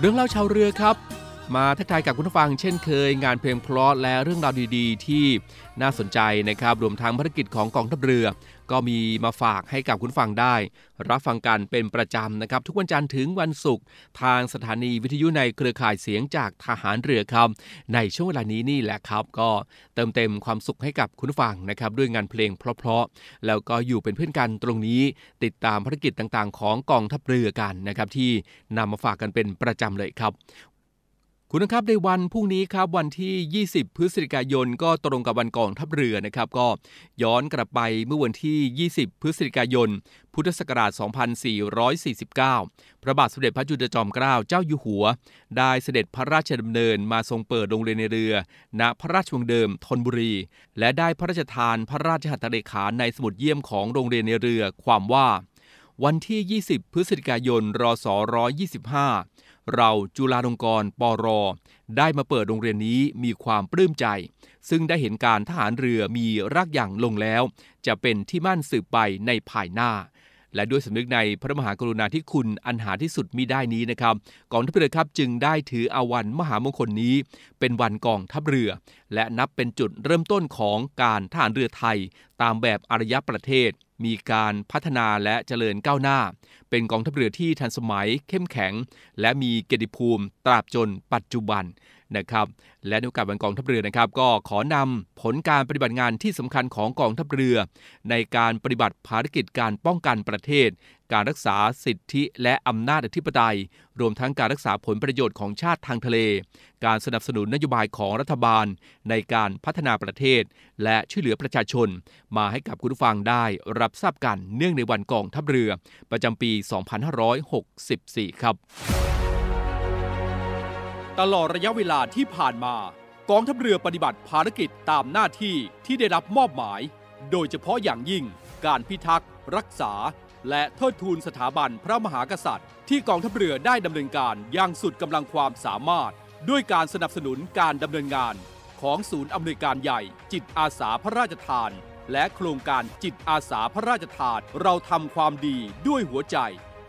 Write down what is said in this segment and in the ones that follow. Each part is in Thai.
เรื่องเล่าชาวเรือครับ มาทักทายกับคุณผู้ฟังเช่นเคย งานเพลงเพลาะและเรื่องราวดีๆ ที่น่าสนใจนะครับ รวมทั้งภารกิจของกองทัพเรือ ก็มีมาฝากให้กับคุณฟังได้ รับฟังกันเป็นประจำนะครับ ทุกวันจันทร์ถึงวันศุกร์ทางสถานีวิทยุในเครือข่ายเสียงจากทหารเรือครับ ในช่วงเวลานี้นี่แหละครับ ก็เติมเต็มความสุขให้กับคุณฟังนะครับด้วยงานเพลงเพราะๆแล้วก็อยู่เป็นเพื่อนกันตรงนี้ ติดตามภารกิจต่างๆ ของกองทัพเรือกันนะครับที่นำมาฝากกันเป็นประจำเลยครับ คุณครับในวันพรุ่งนี้ครับวันที่ 20 พฤศจิกายน ก็ตรงกับวันกองทัพเรือนะครับ ก็ย้อนกลับไปเมื่อวันที่ 20 พฤศจิกายน พุทธศักราช 2449 พระบาทสมเด็จพระจุลจอมเกล้าเจ้าอยู่หัว ได้เสด็จพระราชดำเนินมาทรงเปิดโรงเรียนในเรือ ณพระราชวังเดิมธนบุรี และได้พระราชทานพระราชหัตถเลขาในสมุดเยี่ยมของโรงเรียนในเรือความว่า วันที่ 20 พฤศจิกายน รศ 125 เราจุฬาลงกรณ์ปรได้มาเปิดโรงเรียนนี้มีความปลื้มใจ ซึ่งได้เห็นการทหารเรือมีรากอย่างลงแล้ว จะเป็นที่มั่นสืบไปในภายหน้า และด้วยสำนึกในพระมหากรุณาธิคุณอันหาที่สุดมิได้นี้นะครับกองทัพเรือครับจึงได้ถือเอาวันมหามงคลนี้ เป็นวันกองทัพเรือ และนับเป็นจุดเริ่มต้นของการทหารเรือไทย ตามแบบอารยประเทศ มีการพัฒนาและเจริญก้าวหน้า เป็นกองทัพเรือที่ทันสมัยเข้มแข็ง และมีเกียรติภูมิตราบจนปัจจุบัน นะครับและในโอกาสวันกองทัพเรือนะครับ ก็ขอนำผลการปฏิบัติงานที่สำคัญของกองทัพเรือ ในการปฏิบัติภารกิจการป้องกันประเทศ การรักษาสิทธิและอำนาจอธิปไตย รวมทั้งการรักษาผลประโยชน์ของชาติทางทะเล การสนับสนุนนโยบายของรัฐบาล ในการพัฒนาประเทศ และช่วยเหลือประชาชน มาให้กับคุณผู้ฟังได้รับทราบกันเนื่องในวันกองทัพเรือ ประจำปี 2564 ครับ ตลอดระยะเวลาที่ผ่านมา กองทัพเรือปฏิบัติภารกิจตามหน้าที่ที่ได้รับมอบหมาย โดยเฉพาะอย่างยิ่ง การพิทักษ์ รักษา และเทิดทูนสถาบันพระมหากษัตริย์ ที่กองทัพเรือได้ดำเนินการอย่างสุดกำลังความสามารถ ด้วยการสนับสนุนการดำเนินงาน ของศูนย์อำนวยการใหญ่ จิตอาสาพระราชทาน และโครงการจิตอาสาพระราชทาน เราทำความดีด้วยหัวใจ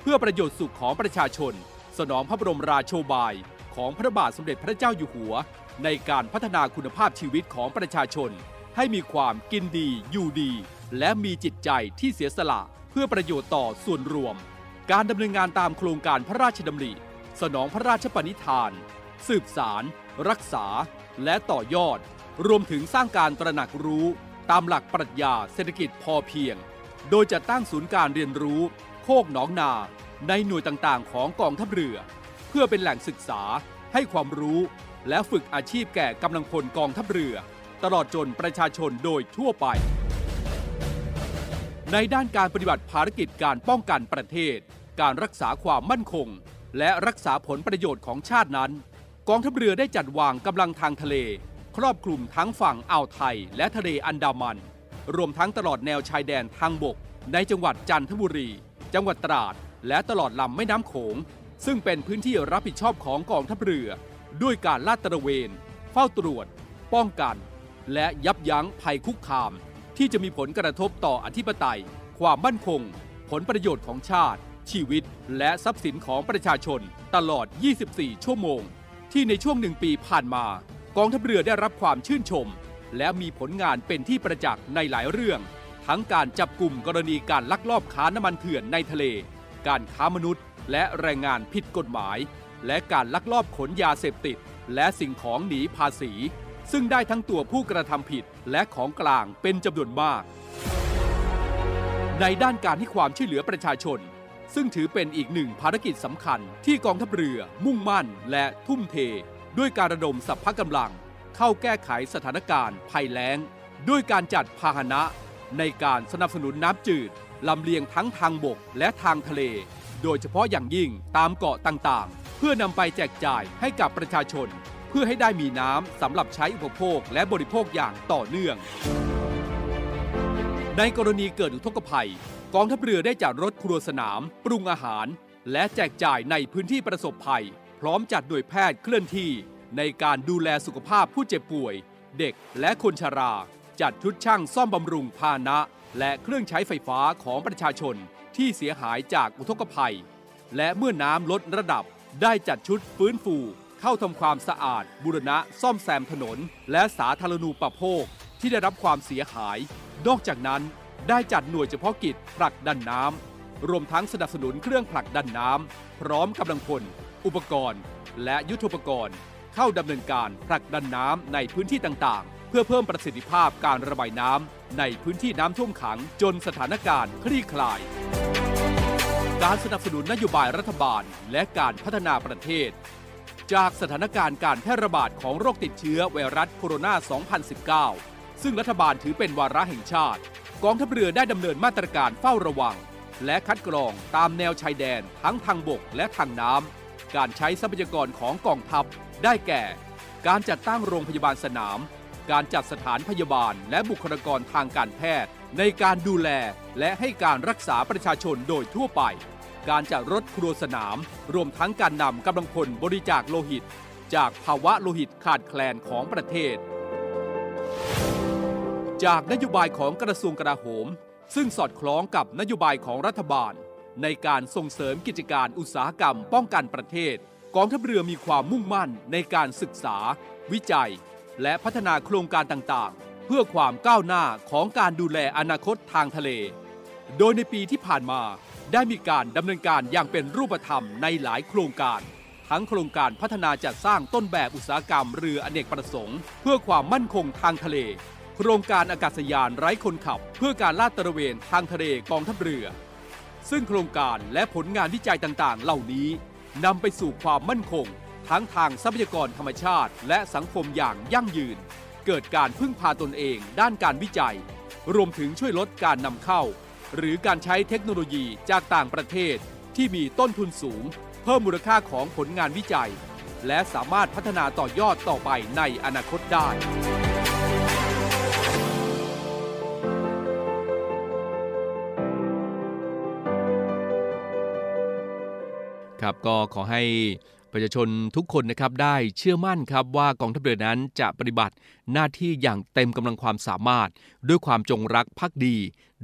เพื่อประโยชน์สุขของประชาชน สนองพระบรมราโชบาย ของพระบาทสมเด็จพระเจ้าอยู่หัว ในการพัฒนาคุณภาพชีวิตของประชาชน ให้มีความกินดีอยู่ดี และมีจิตใจที่เสียสละเพื่อประโยชน์ต่อส่วนรวม การดำเนินงานตามโครงการพระราชดำริ สนองพระราชปณิธาน สืบสาร รักษา และต่อยอด รวมถึงสร้างการตระหนักรู้ ตามหลักปรัชญาเศรษฐกิจพอเพียง โดยจะตั้งศูนย์การเรียนรู้ โคกหนองนา ในหน่วยต่างๆ ของกองทัพเรือ เพื่อเป็นแหล่งศึกษา ให้ความรู้ และฝึกอาชีพแก่กำลังพลกองทัพเรือ ตลอดจนประชาชนโดยทั่วไป ในด้านการปฏิบัติภารกิจการป้องกันประเทศ การรักษาความมั่นคง และรักษาผลประโยชน์ของชาตินั้น กองทัพเรือได้จัดวางกำลังทางทะเล ครอบคลุมทั้งฝั่งอ่าวไทย และทะเลอันดามัน รวมทั้งตลอดแนวชายแดนทางบก ในจังหวัดจันทบุรี จังหวัดตราด และตลอดลำแม่น้ำโขง ซึ่งเป็นพื้นที่รับผิดชอบของกองทัพเรือ ด้วยการลาดตระเวน เฝ้าตรวจ ป้องกัน และยับยั้งภัยคุกคาม ที่จะมีผลกระทบต่ออธิปไตย ความมั่นคง ผลประโยชน์ของชาติ ชีวิต และทรัพย์สินของประชาชนตลอด 24 ชั่วโมง ที่ในช่วงหนึ่งปีผ่านมา กองทัพเรือได้รับความชื่นชม และมีผลงานเป็นที่ประจักษ์ในหลายเรื่อง ทั้งการจับกลุ่มกรณีการลักลอบค้าน้ำมันเถื่อนในทะเล การค้ามนุษย์ และแรงงานผิดกฎหมาย และการลักลอบขนยาเสพติด และสิ่งของหนีภาษี ซึ่งได้ทั้งตัวผู้กระทำผิดและของกลางเป็นจำนวนมาก ในด้านการให้ความช่วยเหลือประชาชน ซึ่งถือเป็นอีกหนึ่งภารกิจสำคัญที่กองทัพเรือมุ่งมั่นและทุ่มเท ด้วยการระดมสัพพะกำลัง เข้าแก้ไขสถานการณ์ภัยแล้ง ด้วยการจัดพาหนะ ในการสนับสนุนน้ำจืดลำเลียงทั้งทางบกและทางทะเล โดยเฉพาะอย่างยิ่งตามเกาะต่างๆ เพื่อนำไปแจกจ่ายให้กับประชาชน เพื่อให้ได้มีน้ำสำหรับใช้อุปโภคและบริโภคอย่างต่อเนื่อง ในกรณีเกิดอุทกภัย กองทัพเรือได้จัดรถครัวสนาม ปรุงอาหาร และแจกจ่ายในพื้นที่ประสบภัย พร้อมจัดหน่วยแพทย์เคลื่อนที่ ในการดูแลสุขภาพผู้เจ็บป่วย เด็กและคนชรา จัดชุดช่างซ่อมบำรุงพาหนะ และเครื่องใช้ไฟฟ้าของประชาชน ที่เสียหายจากอุทกภัย และเมื่อน้ำลดระดับได้จัดชุดฟื้นฟู เข้าทำความสะอาดบุรณะซ่อมแซมถนน และสาธารณูปโภคที่ได้รับความเสียหาย นอกจากนั้นได้จัดหน่วยเฉพาะกิจผลักดันน้ำรวมทั้งสนับสนุนเครื่องผลักดันน้ำพร้อมกำลังพล อุปกรณ์ และยุทธปกรณ์ เข้าดำเนินการผลักดันน้ำในพื้นที่ต่างๆ เพื่อเพิ่มประสิทธิภาพการระบายน้ำในพื้นที่น้ำท่วมขังจนสถานการณ์คลี่คลาย การสนับสนุนนโยบายรัฐบาลและการพัฒนาประเทศ จากสถานการณ์การแพร่ระบาดของโรคติดเชื้อไวรัสโคโรนา 2019 ซึ่งรัฐบาลถือเป็นวาระแห่งชาติ กองทัพเรือได้ดำเนินมาตรการเฝ้าระวัง และคัดกรองตามแนวชายแดนทั้งทางบกและทางน้ำการใช้ทรัพยากรของกองทัพ ได้แก่ การจัดตั้งโรงพยาบาลสนาม การจัดสถานพยาบาลและบุคลากรทางการแพทย์ในการดูแลและให้การรักษาประชาชนโดยทั่วไป การจัดรถครัวสนาม รวมทั้งการนำกำลังพลบริจาคโลหิต จากภาวะโลหิตขาดแคลนของประเทศ จากนโยบายของกระทรวงกลาโหม ซึ่งสอดคล้องกับนโยบายของรัฐบาล ในการส่งเสริมกิจการอุตสาหกรรมป้องกันประเทศ กองทัพเรือมีความมุ่งมั่นในการศึกษา วิจัย และพัฒนาโครงการต่างๆ เพื่อความก้าวหน้าของการดูแลอนาคตทางทะเล โดยในปีที่ผ่านมา ได้มีการดำเนินการอย่างเป็นรูปธรรมในหลายโครงการ ทั้งโครงการพัฒนาจัดสร้างต้นแบบอุตสาหกรรมเรืออเนกประสงค์ เพื่อความมั่นคงทางทะเล โครงการอากาศยานไร้คนขับ เพื่อการลาดตระเวนทางทะเลกองทัพเรือ ซึ่งโครงการและผลงานวิจัยต่างๆ เหล่านี้นำไปสู่ความมั่นคง ทั้งทางทรัพยากรธรรมชาติ และสังคมอย่างยั่งยืน เกิดการพึ่งพาตนเอง ด้านการวิจัย รวมถึงช่วยลดการนำเข้า หรือการใช้เทคโนโลยีจากต่างประเทศที่มีต้นทุนสูง เพิ่มมูลค่าของผลงานวิจัย และสามารถพัฒนาต่อยอดต่อไปในอนาคตได้ ครับก็ขอให้ ประชาชนทุกคนนะครับได้เชื่อมั่นครับว่ากองทัพเรือนั้นจะปฏิบัติหน้าที่อย่างเต็มกำลังความสามารถ ด้วยความจงรักภักดี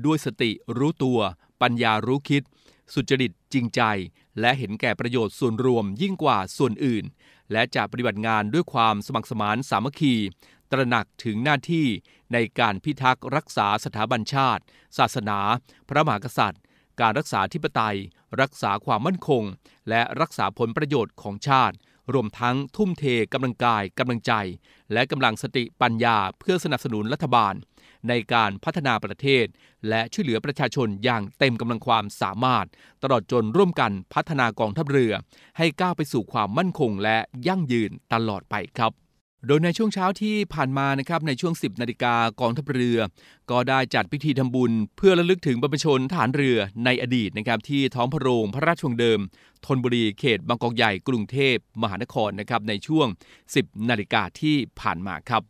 ด้วยสติรู้ตัว ปัญญารู้คิด สุจริตจริงใจ และเห็นแก่ประโยชน์ส่วนรวมยิ่งกว่าส่วนอื่น และจะปฏิบัติงานด้วยความสมัครสมานสามัคคี ตระหนักถึงหน้าที่ในการพิทักษ์รักษาสถาบันชาติ ศาสนา พระมหากษัตริย์ การรักษาธิปไตย รักษาความมั่นคง และรักษาผลประโยชน์ของชาติ รวมทั้งทุ่มเทกำลังกายกำลังใจ และกำลังสติปัญญาเพื่อสนับสนุนรัฐบาล ในการพัฒนาประเทศ และช่วยเหลือประชาชนอย่างเต็มกำลังความสามารถ ตลอดจนร่วมกันพัฒนากองทัพเรือ ให้ก้าวไปสู่ความมั่นคงและยั่งยืนตลอดไปครับ โดยในช่วงเช้าที่ผ่านมานะครับในช่วง 10 นาฬิกากองทัพเรือ ก็ได้จัดพิธีทำบุญ เพื่อระลึกถึงบรรพชนฐานเรือในอดีตนะครับที่ท้องพระโรงพระราชวังเดิมธนบุรีเขตบางกอกใหญ่กรุงเทพมหานครนะครับในช่วง 10 นาฬิกาที่ผ่านมาครับ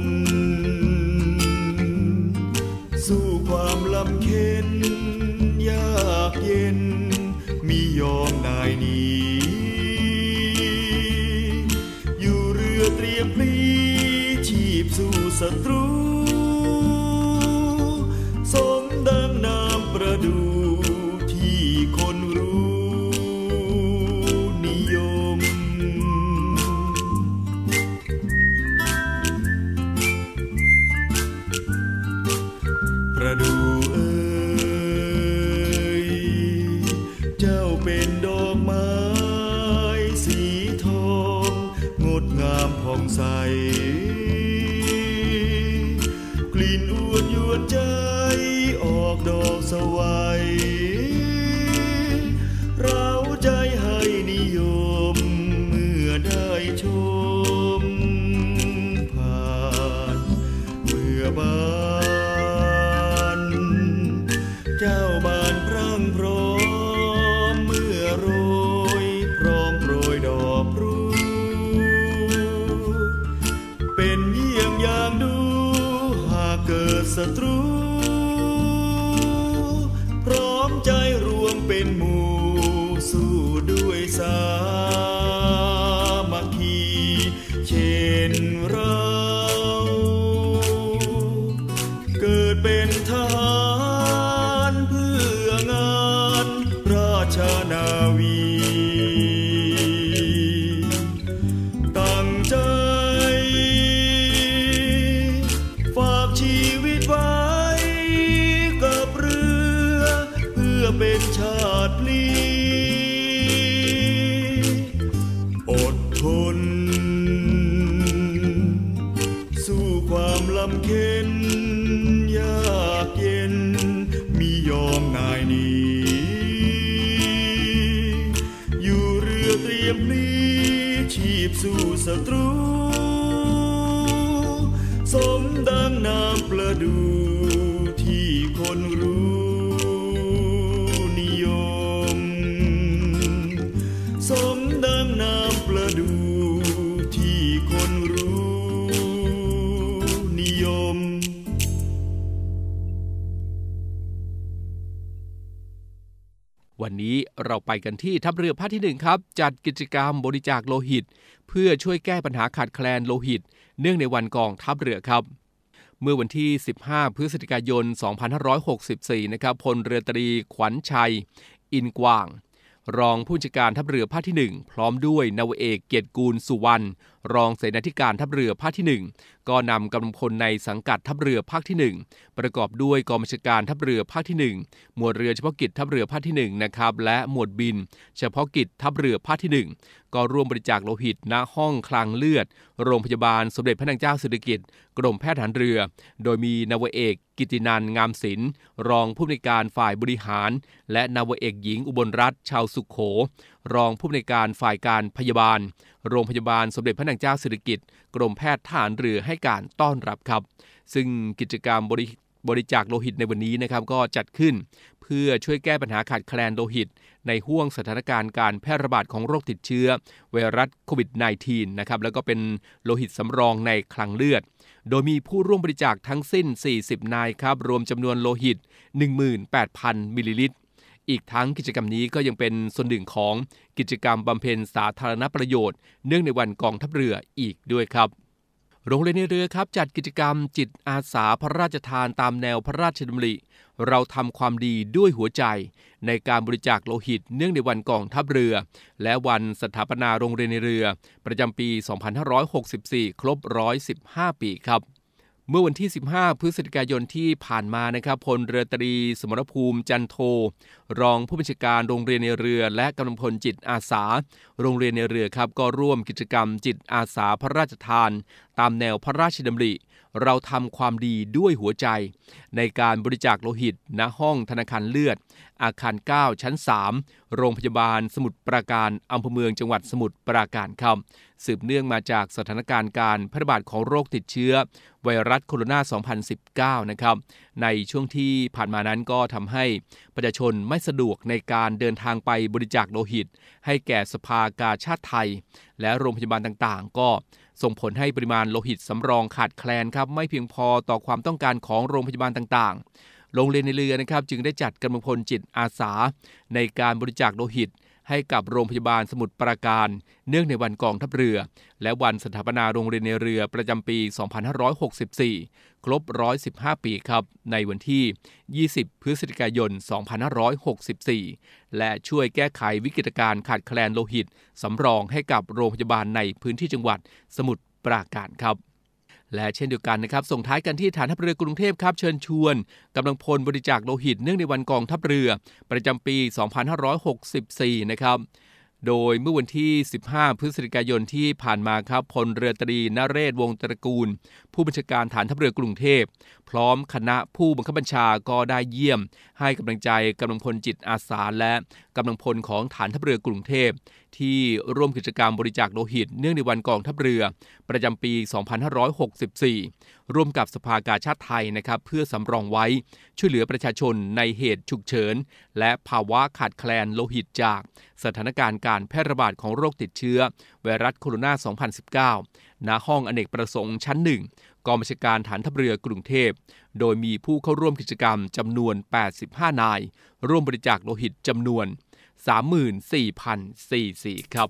น สู้ความลำเค็นยากเย็น มียอมนายนี้ อยู่เรือเตรียมพลีชีพสู้ศัตรู ลำเค็นยากเย็น มียอมง่ายนี้ อยู่เรือเตรียมพลีชีพสู่ศัตรู สมดังนามประดู วันนี้เราไปกันที่ทัพเรือภาคที่ 1 ครับ จัดกิจกรรมบริจาคโลหิต เพื่อช่วยแก้ปัญหาขาดแคลนโลหิต เนื่องในวันกองทัพเรือครับ เมื่อวันที่ 15 พฤศจิกายน 2564 นะครับพลเรือตรีขวัญชัย อินกว่าง รองผู้จัดการทัพเรือภาคที่ 1 พร้อมด้วยนาวเอกเกียรติกูลสุวรรณ รองเสนาธิการทัพเรือภาคที่ 1 ก็นำกำลังพลในสังกัดทัพเรือภาคที่ 1 ประกอบด้วยกองบัญชาการทัพเรือภาคที่ 1 หมวดเรือเฉพาะกิจทัพเรือภาคที่ 1 นะครับ และหมวดบิน เฉพาะกิจทัพเรือภาคที่ 1 ก็ร่วมบริจาคโลหิตณห้องคลังเลือด โรงพยาบาลสมเด็จพระนางเจ้าสิริกิติ์กรมแพทย์ทหารเรือ โดยมีนาวเอกกิตินันงามศิลป์รองผู้อำนวยการฝ่ายบริหาร และนาวเอกหญิงอุบลรัตน์ชาวสุขโข รองผู้อำนวยการฝ่ายการพยาบาล โรงพยาบาลสมเด็จพระนางเจ้าสิริกิติ์กรมแพทย์ทหารเรือให้การต้อนรับครับ ซึ่งกิจกรรมบริบริจาคโลหิตในวันนี้นะครับก็จัดขึ้น เพื่อช่วยแก้ปัญหาขาดแคลนโลหิต ในห่วงสถานการณ์การแพร่ระบาดของโรคติดเชื้อ ไวรัสโควิด -19 นะครับแล้วก็เป็นโลหิตสำรองในคลังเลือด โดยมีผู้ร่วมบริจาคทั้งสิ้น 40 นายครับ รวมจำนวนโลหิต 18,000 มิลลิลิตร อีกทั้งกิจกรรมนี้ก็ยังเป็นส่วนหนึ่งของกิจกรรมบำเพ็ญสาธารณประโยชน์ เนื่องในวันกองทัพเรืออีกด้วยครับโรงเรียนในเรือครับจัดกิจกรรมจิตอาสาพระราชทานตามแนวพระราชดำริ เราทำความดีด้วยหัวใจ ในการบริจาคโลหิตเนื่องในวันกองทัพเรือ และวันสถาปนาโรงเรียนในเรือ ประจำปี 2564 ครบ 115 ปีครับ เมื่อวันที่ 15 พฤศจิกายนที่ผ่านมานะครับพลเรือตรี สมรภูมิจันโท รองผู้บัญชาการโรงเรียนในเรือ และกำลังพลจิตอาสา โรงเรียนในเรือครับก็ร่วมกิจกรรมจิตอาสาพระราชทาน ตามแนวพระราชดำริ เราทำความดีด้วยหัวใจ ในการบริจาคโลหิตณห้องธนาคารเลือด อาคาร 9 ชั้น 3 โรงพยาบาลสมุทรปราการอำเภอเมืองจังหวัดสมุทรปราการครับสืบเนื่องมาจากสถานการณ์การแพร่ระบาดของโรคติดเชื้อ ไวรัสโคโรนา 2019 นะครับ ในช่วงที่ผ่านมานั้นก็ทำให้ประชาชนไม่สะดวกในการเดินทางไปบริจาคโลหิต ให้แก่สภากาชาติไทย และโรงพยาบาลต่างๆ ก็ส่งผลให้ปริมาณโลหิตสำรองขาดแคลนครับไม่เพียงพอต่อความต้องการของโรงพยาบาลต่างๆ โรงเรียนในเรือนะครับจึงได้จัดกำลังพลจิตอาสา ในการบริจาคโลหิต ให้กับโรงพยาบาลสมุทรปราการ เนื่องในวันกองทัพเรือ และวันสถาปนาโรงเรียนในเรือประจำปี 2564 ครบ 115 ปีครับ ในวันที่ 20 พฤศจิกายน 2564 และช่วยแก้ไขวิกฤตการณ์ขาดแคลนโลหิตสำรองให้กับโรงพยาบาลในพื้นที่จังหวัดสมุทรปราการครับ และเช่นเดียวกันนะครับส่งท้ายกันที่ฐานทัพเรือกรุงเทพครับเชิญชวนกำลังพลบริจาคโลหิตเนื่องในวันกองทัพเรือ ประจำปี 2564 นะครับโดยเมื่อวันที่ 15 พฤศจิกายนที่ผ่านมาครับพลเรือตรีนเรศวงตระกูล ผู้บัญชาการฐานทัพเรือกรุงเทพ พร้อมคณะผู้บังคับบัญชาก็ได้เยี่ยม ให้กำลังใจกำลังพลจิตอาสาและกำลังพลของฐานทัพเรือกรุงเทพที่ร่วมกิจกรรมบริจาคโลหิต เนื่องในวันกองทัพเรือ ประจำปี 2564 ร่วมกับสภากาชาติไทยนะครับเพื่อสำรองไว้ช่วยเหลือประชาชนในเหตุฉุกเฉิน และภาวะขาดแคลนโลหิตจากสถานการณ์การแพร่ระบาดของโรคติดเชื้อ ไวรัสโคโรนา 2019 ณ ห้องอเนกประสงค์ชั้นหนึ่งกองบัญชาการฐานทัพเรือกรุงเทพ โดยมีผู้เข้าร่วมกิจกรรมจำนวน 85 นาย ร่วมบริจาคโลหิตจำนวน 34,044 ครับ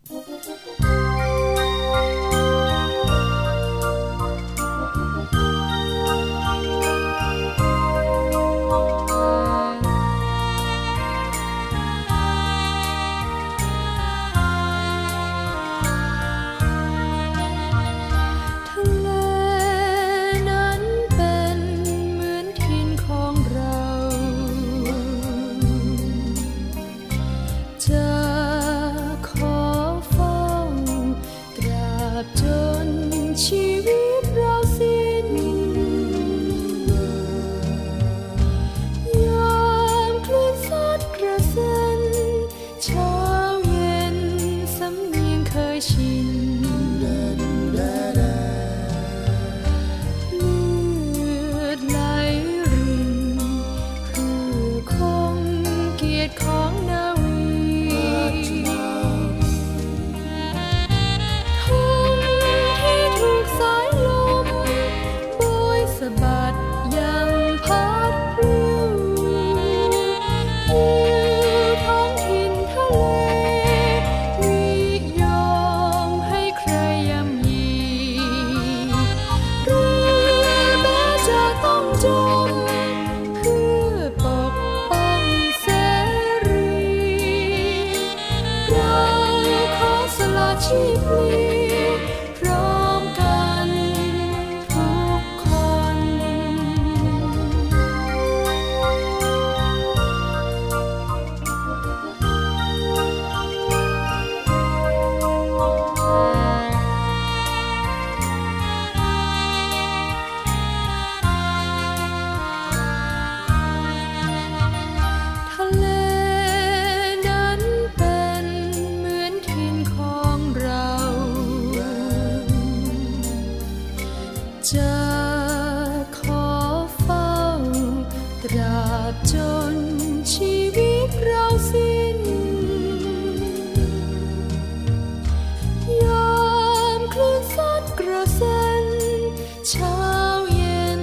เช้าเย็น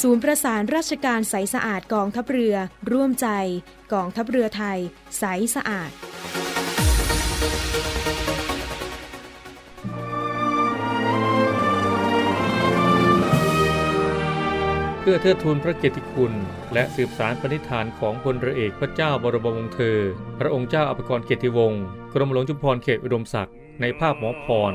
ศูนย์ประสานราชการใสสะอาดกองทัพเรือ ร่วมใจ กองทัพเรือไทย ใสสะอาด เพื่อเทิดทูนพระเกียรติคุณ และสืบสารปณิธานของพลเรือเอกพระเจ้าบรมวงศ์เธอ พระองค์เจ้าอภิกรเกียรติวงศ์กรมหลวงชุมพรเขตอุดมศักดิ์ในภาพหมอพร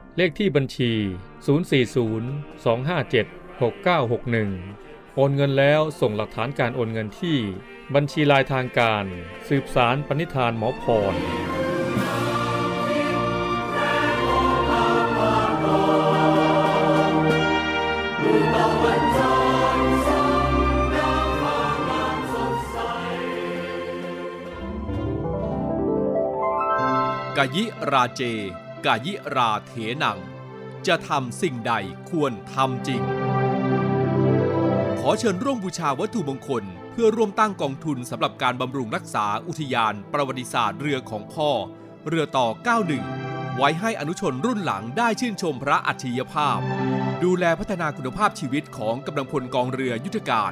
เลขที่บัญชี 040 257 6961 โอนเงินแล้วส่งหลักฐานการโอนเงินที่ บัญชีลายทางการ สืบสารปณิธานหมอพรกยิราเจ กายิราเถนัง จะทำสิ่งใดควรทำจริง ขอเชิญร่วมบูชาวัตถุมงคล เพื่อร่วมตั้งกองทุนสำหรับการบำรุงรักษาอุทยานประวัติศาสตร์เรือของพ่อ เรือต่อ 91 ไว้ให้อนุชนรุ่นหลังได้ชื่นชมพระอัจฉริยภาพ ดูแลพัฒนาคุณภาพชีวิตของกำลังพลกองเรือยุทธการ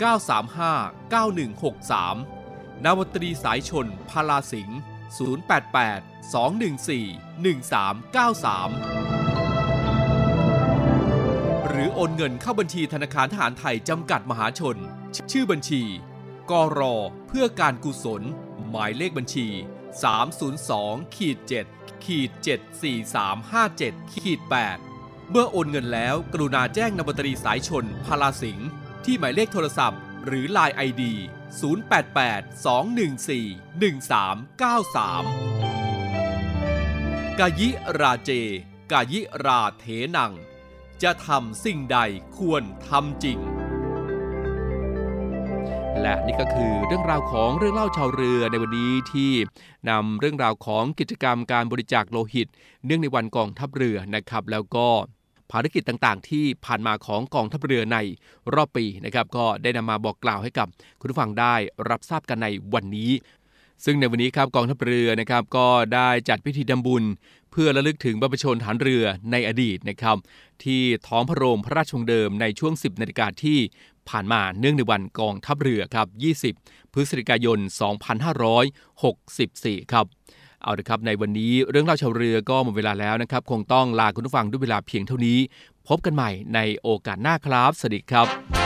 935 9163 นาวตรีสายชนพาลาสิงห์088 214 1393 หรือโอนเงินเข้าบัญชีธนาคารทหารไทยจำกัดมหาชน ชื่อบัญชี กรอเพื่อการกุศล หมายเลขบัญชี 302ขีด7ขีด74357ขีด8เมื่อโอนเงินแล้วกรุณาแจ้งนบตรีสายชนพาลาสิงห์ ที่หมายเลขโทรศัพท์ หรือ Line ID 088-214-1393 กายิราเจ กายิราเถนัง จะทำสิ่งใดควรทำจริง และนี่ก็คือเรื่องราวของเรื่องเล่าชาวเรือในวันนี้ที่นำเรื่องราวของกิจกรรมการบริจาคโลหิต เนื่องในวันกองทัพเรือนะครับ แล้วก็ ภารกิจต่างๆ ที่ผ่านมาของกองทัพเรือในรอบปีนะครับก็ได้นำมาบอกกล่าวให้กับคุณผู้ฟังได้รับทราบกันในวันนี้ ซึ่งในวันนี้ครับกองทัพเรือนะครับก็ได้จัดพิธีดำบุญ เพื่อระลึกถึงบรรพชนฐานเรือในอดีตนะครับที่ท้องพระโรงพระราชวงเดิมในช่วง 10นาฬิกาที่ผ่านมาเนื่องในวันกองทัพเรือครับ 20 พฤศจิกายน 2564 ครับ เอาละครับในวันนี้เรื่องเล่าชาวเรือก็หมดเวลาแล้วนะครับ คงต้องลาคุณผู้ฟังด้วยเวลาเพียงเท่านี้ พบกันใหม่ในโอกาสหน้าครับ สวัสดีครับ